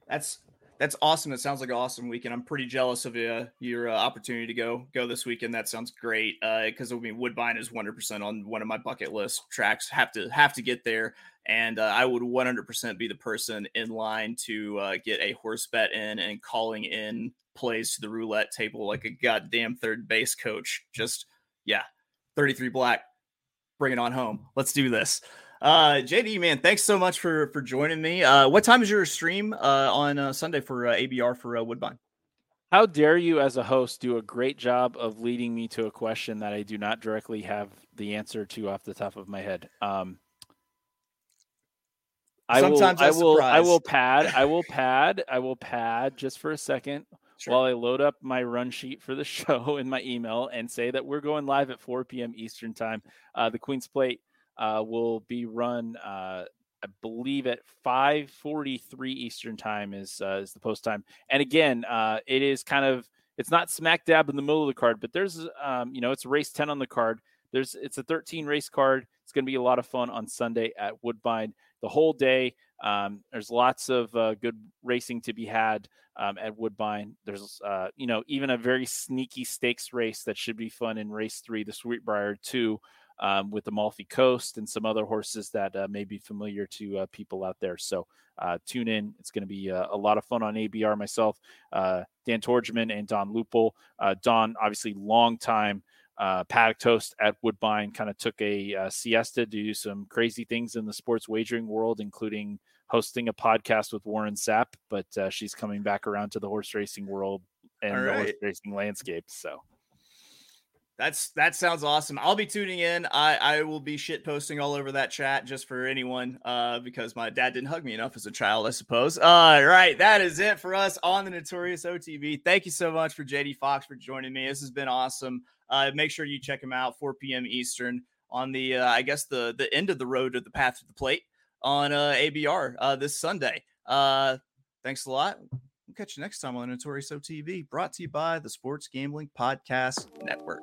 That's that's awesome. It sounds like an awesome weekend. I'm pretty jealous of uh, your uh, opportunity to go go this weekend. That sounds great. Because uh, I mean, Woodbine is 100 percent on one of my bucket list tracks. Have to have to get there, and uh, I would 100 percent be the person in line to uh, get a horse bet in and calling in plays to the roulette table like a goddamn third base coach. Just yeah, 33 black. Bring it on home. Let's do this. Uh, JD, man, thanks so much for for joining me. Uh, what time is your stream uh, on uh, Sunday for uh, ABR for uh, Woodbine? How dare you, as a host, do a great job of leading me to a question that I do not directly have the answer to off the top of my head. Um, I Sometimes will, I will, I will pad, I will pad, I will pad just for a second sure. while I load up my run sheet for the show in my email and say that we're going live at 4 p.m. Eastern time. Uh, the Queen's Plate uh, will be run, uh, I believe, at 5:43 Eastern time is uh, is the post time. And again, uh, it is kind of it's not smack dab in the middle of the card, but there's um, you know it's race 10 on the card. There's it's a 13 race card. It's going to be a lot of fun on Sunday at Woodbine the whole day. Um, there's lots of uh, good racing to be had um, at Woodbine. There's, uh, you know, even a very sneaky stakes race that should be fun in race three, the Sweetbriar two, um, with Amalfi Coast and some other horses that uh, may be familiar to uh, people out there. So uh, tune in. It's going to be a, a, lot of fun on ABR. Myself, uh, Dan Tordjman, and Dawn Lupul. Uh, Dawn, obviously, long time. Uh, paddock toast at Woodbine kind of took a siesta to do some crazy things in the sports wagering world, including hosting a podcast with Warren Sapp. But she's coming back around to the horse racing world and right. the horse racing landscape. So that's that sounds awesome. I'll be tuning in. I I will be shit posting all over that chat just for anyone uh because my dad didn't hug me enough as a child, I suppose. All right, that is it for us on the Notorious OTB. Thank you so much for JD Fox for joining me. This has been awesome. Uh make sure you check him out 4 p.m. Eastern on the uh, I guess the the end of the road to the path to the plate on uh ABR uh this Sunday. Uh thanks a lot. We'll catch you next time on Notorious OTB, brought to you by the Sports Gambling Podcast Network.